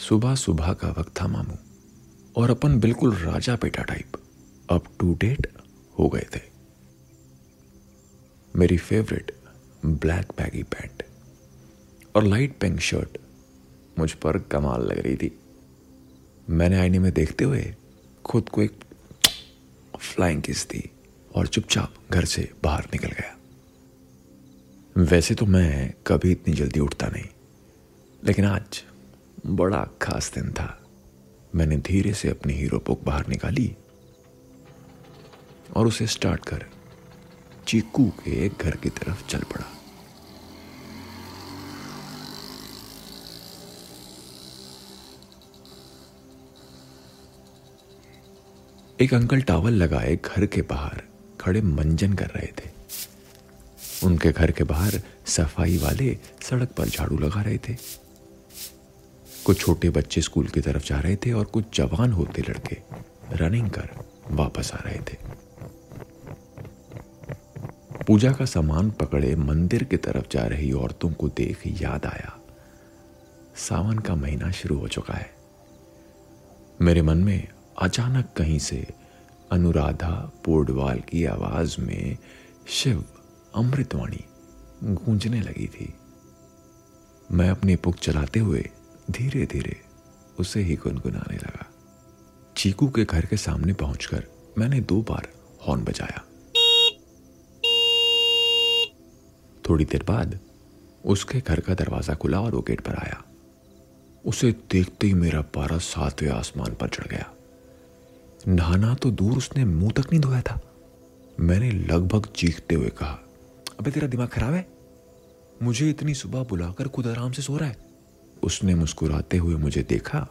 सुबह सुबह का वक्त था मामू, और अपन बिल्कुल राजा बेटा टाइप अप टू डेट हो गए थे। मेरी फेवरेट ब्लैक बैगी पैंट और लाइट पिंक शर्ट मुझ पर कमाल लग रही थी। मैंने आईने में देखते हुए खुद को एक फ्लाइंग किस दी और चुपचाप घर से बाहर निकल गया। वैसे तो मैं कभी इतनी जल्दी उठता नहीं, लेकिन आज बड़ा खास दिन था। मैंने धीरे से अपनी हीरो बुक बाहर निकाली और उसे स्टार्ट कर चीकू के घर की तरफ़ चल पड़ा। एक अंकल टावल लगाए घर के बाहर खड़े मंजन कर रहे थे। उनके घर के बाहर सफ़ाई वाले सड़क पर झाड़ू लगा रहे थे। कुछ छोटे बच्चे स्कूल की तरफ़ जा रहे थे और कुछ जवान होते लड़के रनिंग कर वापस आ रहे थे। पूजा का सामान पकड़े मंदिर की तरफ़ जा रही औरतों को देख याद आया। सावन का महीना शुरू हो चुका है। मेरे मन में अचानक कहीं से अनुराधा पोडवाल की आवाज़ में शिव अमृतवाणी गूंजने लगी थी। मैं अपनी पुक चलाते हुए धीरे धीरे उसे ही गुनगुनाने लगा। चीकू के घर के सामने पहुंचकर मैंने दो बार हॉर्न बजाया। थोड़ी देर बाद उसके घर का दरवाज़ा खुला और वो गेट पर आया। उसे देखते ही मेरा पारा सातवें आसमान पर चढ़ गया। नहाना तो दूर उसने मुँह तक नहीं धोया था। मैंने लगभग चीखते हुए कहा, अबे तेरा दिमाग खराब है? मुझे इतनी सुबह बुलाकर खुद आराम से सो रहा है। उसने मुस्कुराते हुए मुझे देखा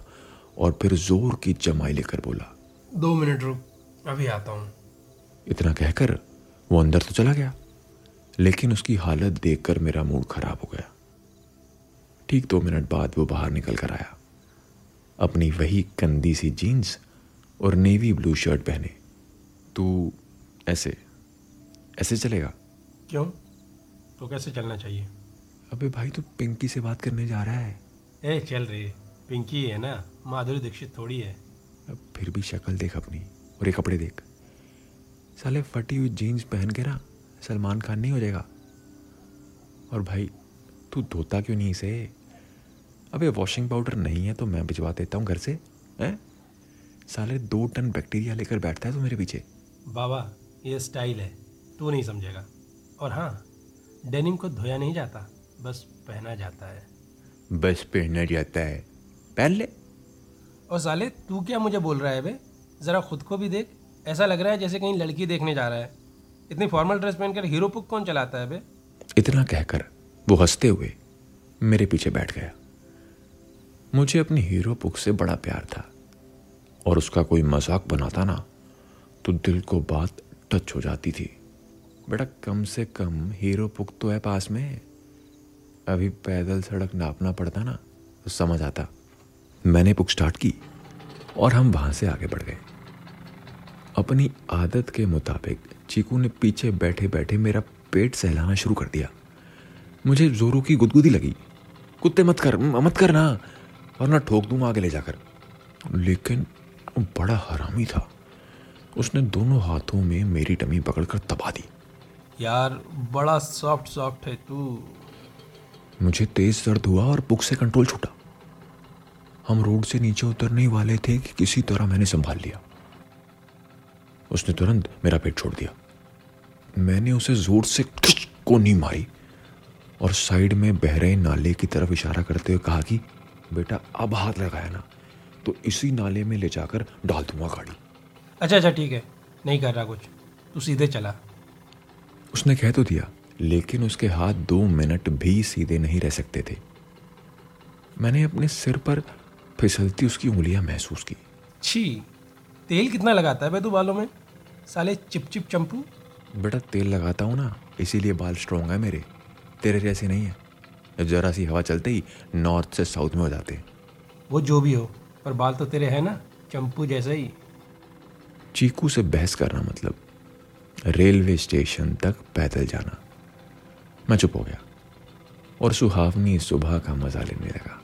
और फिर ज़ोर की जमाई लेकर बोला दो मिनट रुक अभी आता हूँ। इतना कहकर वो अंदर तो चला गया लेकिन उसकी हालत देखकर मेरा मूड खराब हो गया। ठीक दो मिनट बाद वो बाहर निकल कर आया अपनी वही कंदी सी जीन्स और नेवी ब्लू शर्ट पहने। तू ऐसे ऐसे चलेगा? क्यों? तो कैसे चलना चाहिए? अबे भाई तू तो पिंकी से बात करने जा रहा है। ए चल रही पिंकी है ना माधुरी दीक्षित थोड़ी है। अब फिर भी शक्ल देख अपनी और ये कपड़े देख। साले फटी हुई जीन्स पहन के ना सलमान खान नहीं हो जाएगा। और भाई तू धोता क्यों नहीं इसे? अबे वॉशिंग पाउडर नहीं है तो मैं भिजवा देता हूँ घर से हैं? साले दो टन बैक्टीरिया लेकर बैठता है तो मेरे पीछे। बाबा ये स्टाइल है तू नहीं समझेगा। और हाँ डेनिम को धोया नहीं जाता बस पहना जाता है। बस पहना जाता है। पहन ले और साले तू क्या मुझे बोल रहा है बे? ज़रा खुद को भी देख। ऐसा लग रहा है जैसे कहीं लड़की देखने जा रहा है। इतनी फॉर्मल ड्रेस पहनकर हीरो पुक कौन चलाता है बे? इतना कहकर वो हँसते हुए मेरे पीछे बैठ गया। मुझे अपनी हीरो पुक से बड़ा प्यार था। और उसका कोई मज़ाक बनाता ना तो दिल को बात टच हो जाती थी। बेटा कम से कम हीरो पुक तो है पास में। अभी पैदल सड़क नापना पड़ता ना तो समझ आता। मैंने बुक स्टार्ट की और हम वहाँ से आगे बढ़ गए। अपनी आदत के मुताबिक चीकू ने पीछे बैठे बैठे मेरा पेट सहलाना शुरू कर दिया। मुझे जोरों की गुदगुदी लगी। कुत्ते मत कर मत कर ना वरना ठोक दूँगा आगे ले जाकर। लेकिन बड़ा हरामी था। उसने दोनों हाथों में मेरी टमी पकड़कर दबा दी। यार, बड़ा सॉफ्ट सॉफ्ट है तू। मुझे तेज दर्द हुआ और बुक से कंट्रोल छूटा। हम रोड से नीचे उतरने ही वाले थे कि किसी तरह मैंने संभाल लिया। उसने तुरंत मेरा पेट छोड़ दिया। मैंने उसे ज़ोर से को नहीं मारी और साइड में बह रहे नाले की तरफ़ इशारा करते हुए कहा कि बेटा अब हाथ लगाया ना तो इसी नाले में ले जाकर डाल दूँगा गाड़ी। अच्छा अच्छा ठीक है। नहीं कर रहा कुछ। तू सीधे चला। उसने कह तो दिया। लेकिन उसके हाथ दो मिनट भी सीधे नहीं रह सकते थे। मैंने अपने सिर पर फिसलती उसकी उंगलियाँ महसूस की। छी तेल कितना लगाता है तू बालों में? साले चिप चिप चंपू। बेटा तेल लगाता हूँ ना इसीलिए बाल स्ट्रॉन्ग है मेरे। तेरे जैसे नहीं है। जरा सी हवा चलते ही नॉर्थ से साउथ में हो जाते हैं। वो जो भी हो पर बाल तो तेरे हैं ना चंपू जैसा ही। चीकू से बहस करना मतलब रेलवे स्टेशन तक पैदल जाना। मैं चुप हो गया और सुहावनी सुबह का मज़ा लेने लगा।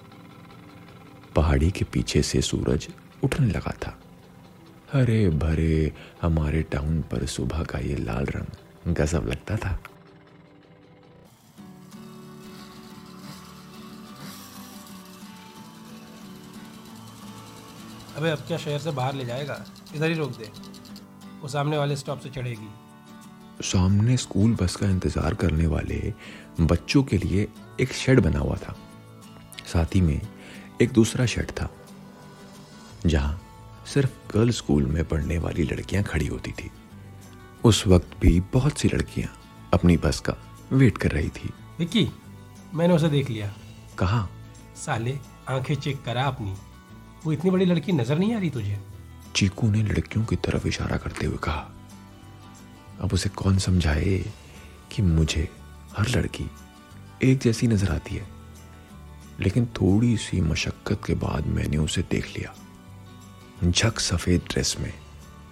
पहाड़ी के पीछे से सूरज उठने लगा था। हरे भरे, हमारे टाउन पर सुबह का ये लाल रंग गजब लगता था। अबे अब क्या शहर से बाहर ले जाएगा? इधर ही रोक दे। वो सामने वाले स्टॉप से चढ़ेगी। सामने स्कूल बस का इंतज़ार करने वाले बच्चों के लिए एक शेड बना हुआ था। साथ ही में एक दूसरा शेड था जहाँ सिर्फ़ गर्ल स्कूल में पढ़ने वाली लड़कियाँ खड़ी होती थी। उस वक्त भी बहुत सी लड़कियाँ अपनी बस का वेट कर रही थी। विक्की मैंने उसे देख लिया। कहा? साले आँखें चेक करा अपनी। वो इतनी बड़ी लड़की नज़र नहीं आ रही तुझे? चीकू ने लड़कियों की तरफ़ इशारा करते हुए कहा अब उसे कौन समझाए कि मुझे हर लड़की एक जैसी नज़र आती है? लेकिन थोड़ी सी मशक्कत के बाद मैंने उसे देख लिया। झक सफ़ेद ड्रेस में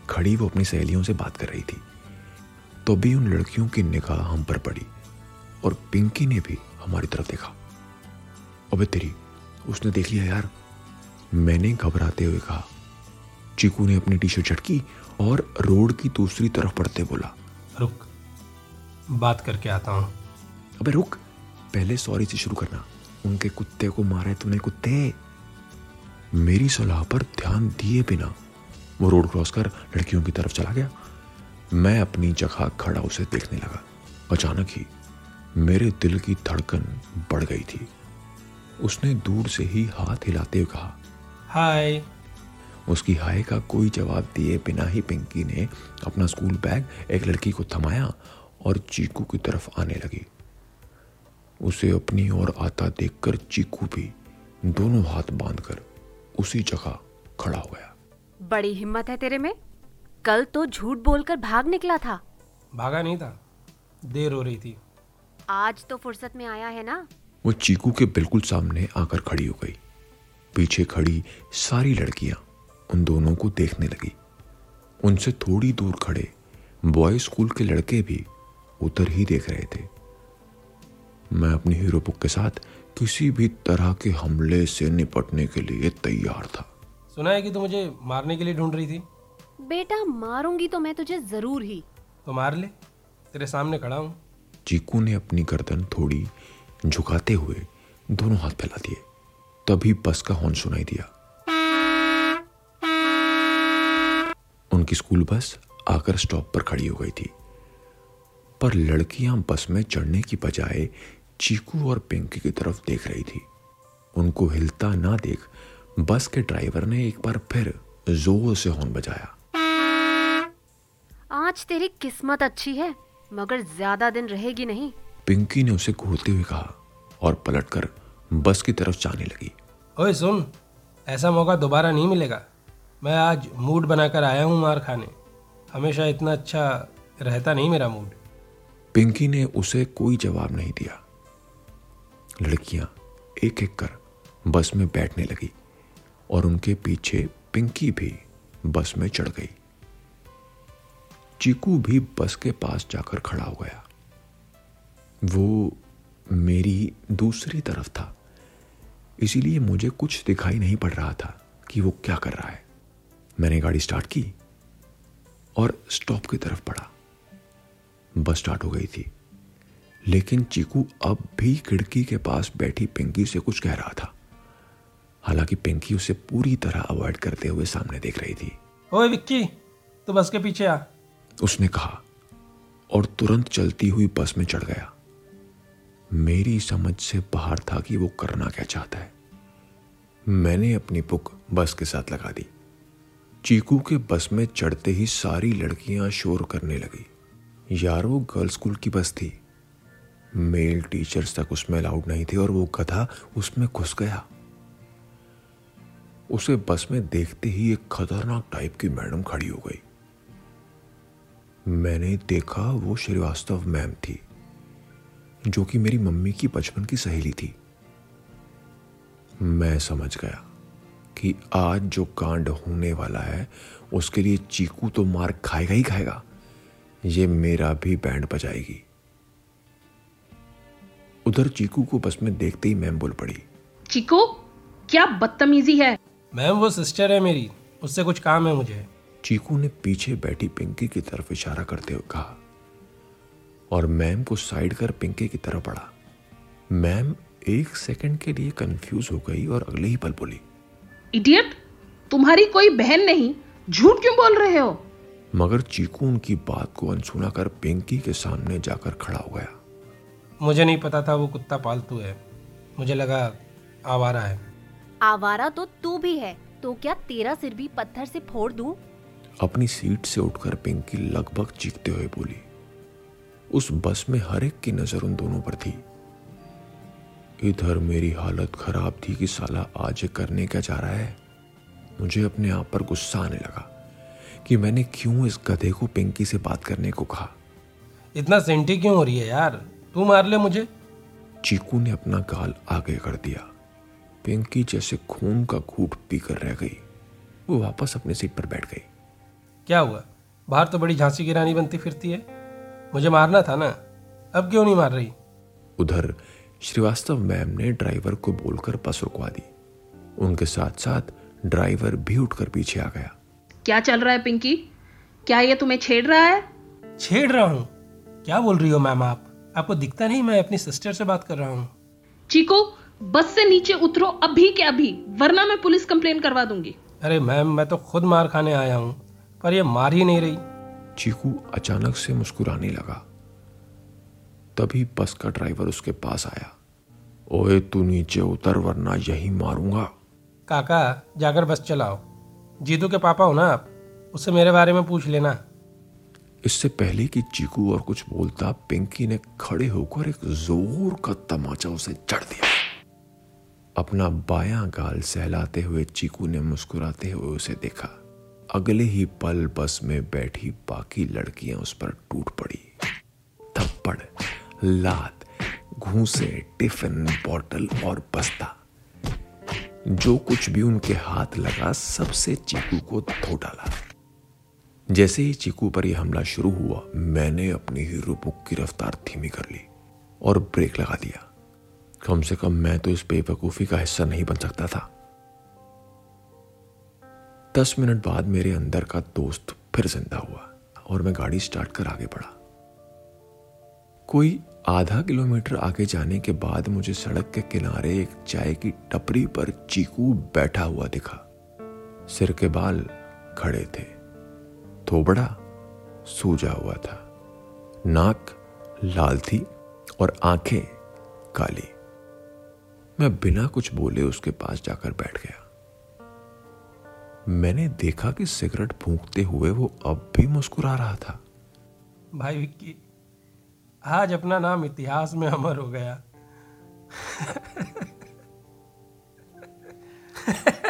खड़ी वो अपनी सहेलियों से बात कर रही थी। तो भी उन लड़कियों की निगाह हम पर पड़ी और पिंकी ने भी हमारी तरफ़ देखा। अबे तेरी, उसने देख लिया यार? मैंने घबराते हुए कहा चीकू ने अपनी टी शर्ट झटकी और रोड की दूसरी तरफ़ पड़ते बोला रुक बात करके आता हूँ। अबे रुक पहले सॉरी से शुरू करना। उनके कुत्ते को मारा है तूने कुत्ते। मेरी सलाह पर ध्यान दिए बिना वो रोड क्रॉस कर लड़कियों की तरफ़ चला गया। मैं अपनी जगह खड़ा उसे देखने लगा। अचानक ही मेरे दिल की धड़कन बढ़ गई थी। उसने दूर से ही हाथ हिलाते हुए कहा हाय उसकी हाय का कोई जवाब दिए बिना ही पिंकी ने अपना स्कूल बैग एक लड़की को थमाया और चीकू की तरफ़ आने लगी। उसे अपनी ओर आता देखकर चीकू भी दोनों हाथ बांधकर उसी जगह खड़ा हो गया बड़ी हिम्मत है तेरे में? कल तो झूठ बोलकर भाग निकला था। भागा नहीं था। देर हो रही थी। आज तो फुर्सत में आया है ना? वो चीकू के बिल्कुल सामने आकर खड़ी हो गई। पीछे खड़ी सारी लड़कियाँ उन दोनों को देखने लगी। उनसे थोड़ी दूर खड़े बॉय स्कूल के लड़के भी उधर ही देख रहे थे। मैं अपनी हीरो बुक के साथ किसी भी तरह के हमले से निपटने के लिए तैयार था। सुना है कि तू मुझे मारने के लिए ढूंढ रही थी? बेटा मारूँगी तो मैं तुझे ज़रूर ही। तो मार ले तेरे सामने खड़ा हूँ। चीकू ने अपनी गर्दन थोड़ी झुकाते हुए दोनों हाथ फैला दिए। तभी बस का हॉर्न सुनाई दिया। उनकी स्कूल बस आकर स्टॉप पर खड़ी हो गई थी। पर लड़कियाँ बस में चढ़ने की बजाय चीकू और पिंकी की तरफ़ देख रही थी। उनको हिलता ना देख बस के ड्राइवर ने एक बार फिर ज़ोर से हॉर्न बजाया। आज तेरी किस्मत अच्छी है मगर ज़्यादा दिन रहेगी नहीं। पिंकी ने उसे घूरते हुए कहा और पलटकर बस की तरफ़ जाने लगी। ओए सुन ऐसा मौका दोबारा नहीं मिलेगा। मैं आज मूड बनाकर आया हूँ मार खाने। हमेशा इतना अच्छा रहता नहीं मेरा मूड पिंकी ने उसे कोई जवाब नहीं दिया। लड़कियाँ एक एक कर बस में बैठने लगी और उनके पीछे पिंकी भी बस में चढ़ गई। चीकू भी बस के पास जाकर खड़ा हो गया। वो मेरी दूसरी तरफ़ था, इसीलिए मुझे कुछ दिखाई नहीं पड़ रहा था कि वो क्या कर रहा है। मैंने गाड़ी स्टार्ट की और स्टॉप की तरफ़ पड़ा। बस स्टार्ट हो गई थी। लेकिन चीकू अब भी खिड़की के पास बैठी पिंकी से कुछ कह रहा था। हालाँकि पिंकी उसे पूरी तरह अवॉइड करते हुए सामने देख रही थी। ओए विक्की तू बस के पीछे आ। उसने कहा और तुरंत चलती हुई बस में चढ़ गया। मेरी समझ से बाहर था कि वो करना क्या चाहता है। मैंने अपनी बुक बस के साथ लगा दी। चीकू के बस में चढ़ते ही सारी लड़कियाँ शोर करने लगी। यार वो गर्ल स्कूल की बस थी। मेल टीचर्स तक उसमें अलाउड नहीं थे और वो गधा उसमें घुस गया। उसे बस में देखते ही एक खतरनाक टाइप की मैडम खड़ी हो गई। मैंने देखा वो श्रीवास्तव मैम थी, जो कि मेरी मम्मी की बचपन की सहेली थी। मैं समझ गया। कि आज जो कांड होने वाला है उसके लिए चीकू तो मार खाएगा ही खाएगा। ये मेरा भी बैंड बजाएगी। उधर चीकू को बस में देखते ही मैम बोल पड़ी। चीकू क्या बदतमीजी है? मैम वो सिस्टर है मेरी। उससे कुछ काम है मुझे। चीकू ने पीछे बैठी पिंकी की तरफ़ इशारा करते हुए कहा और मैम को साइड कर पिंकी की तरफ़ बढ़ा। मैम एक सेकंड के लिए कंफ्यूज हो गई और अगले ही पल बोली। इडियट तुम्हारी कोई बहन नहीं। झूठ क्यों बोल रहे हो? मगर चीकू उनकी बात को अनसुना कर पिंकी के सामने जाकर खड़ा हो गया। मुझे नहीं पता था वो कुत्ता पालतू है। मुझे लगा आवारा है। आवारा तो तू भी है। तो क्या तेरा सिर भी पत्थर से फोड़ दूँ? अपनी सीट से उठकर पिंकी लगभग चीखते हुए बोली। उस बस में हर एक की नज़र उन दोनों पर थी। इधर मेरी हालत खराब थी कि साला आज करने क्या जा रहा है। मुझे अपने आप पर गुस्सा आने लगा कि मैंने क्यों इस गधे को पिंकी से बात करने को कहा। इतना सेंटी क्यों हो रही है यार? तू मार ले मुझे। चीकू ने अपना गाल आगे कर दिया। पिंकी जैसे खून का घूट पीकर रह गई। वो वापस अपनी सीट पर बैठ गई। क्या हुआ? बाहर तो बड़ी झांसी की रानी बनती फिरती है। मुझे मारना था ना? अब क्यों नहीं मार रही? उधर श्रीवास्तव मैम ने ड्राइवर को बोलकर बस रुकवा दी। उनके साथ साथ ड्राइवर भी उठकर पीछे आ गया। क्या चल रहा है पिंकी? क्या ये तुम्हें छेड़ रहा है? छेड़ रहा हूँ। क्या बोल रही हो मैम आप? आपको दिखता नहीं मैं अपनी सिस्टर से बात कर रहा हूँ। चीको बस से नीचे उतरो अभी के अभी वरना मैं पुलिस कंप्लेन करवा दूँगी। अरे मैम मैं तो खुद मार खाने आया हूँ पर ये मार ही नहीं रही। चीकू अचानक से मुस्कुराने लगा। तभी बस का ड्राइवर उसके पास आया। ओए तू नीचे उतर वरना यही मारूँगा। काका जाकर बस चलाओ। जीतू के पापा हो ना आप? उससे मेरे बारे में पूछ लेना। इससे पहले कि चीकू और कुछ बोलता पिंकी ने खड़े होकर एक ज़ोर का तमाचा उसे चढ़ दिया। अपना बायां गाल सहलाते हुए चीकू ने मुस्कुराते हुए उसे देखा। अगले ही पल बस में बैठी बाकी लड़कियाँ उस पर टूट पड़ी। थप्पड़। लात घूसे, टिफ़िन, बॉटल और बस्ता। जो कुछ भी उनके हाथ लगा, सबसे चीकू को धो डाला। जैसे ही चीकू पर यह हमला शुरू हुआ, मैंने अपनी हीरो बुक की रफ्तार धीमी कर ली और ब्रेक लगा दिया। कम से कम मैं तो इस बेवकूफ़ी का हिस्सा नहीं बन सकता था। दस मिनट बाद मेरे अंदर का दोस्त फिर ज़िंदा हुआ और मैं गाड़ी स्टार्ट कर आगे बढ़ा। कोई आधा किलोमीटर आगे जाने के बाद मुझे सड़क के किनारे एक चाय की टपरी पर चीकू बैठा हुआ दिखा। सिर के बाल खड़े थे। थोबड़ा सूजा हुआ था। नाक लाल थी और आँखें काली। मैं बिना कुछ बोले उसके पास जाकर बैठ गया। मैंने देखा कि सिगरेट फूंकते हुए वो अब भी मुस्कुरा रहा था। भाई विक्की आज अपना नाम इतिहास में अमर हो गया।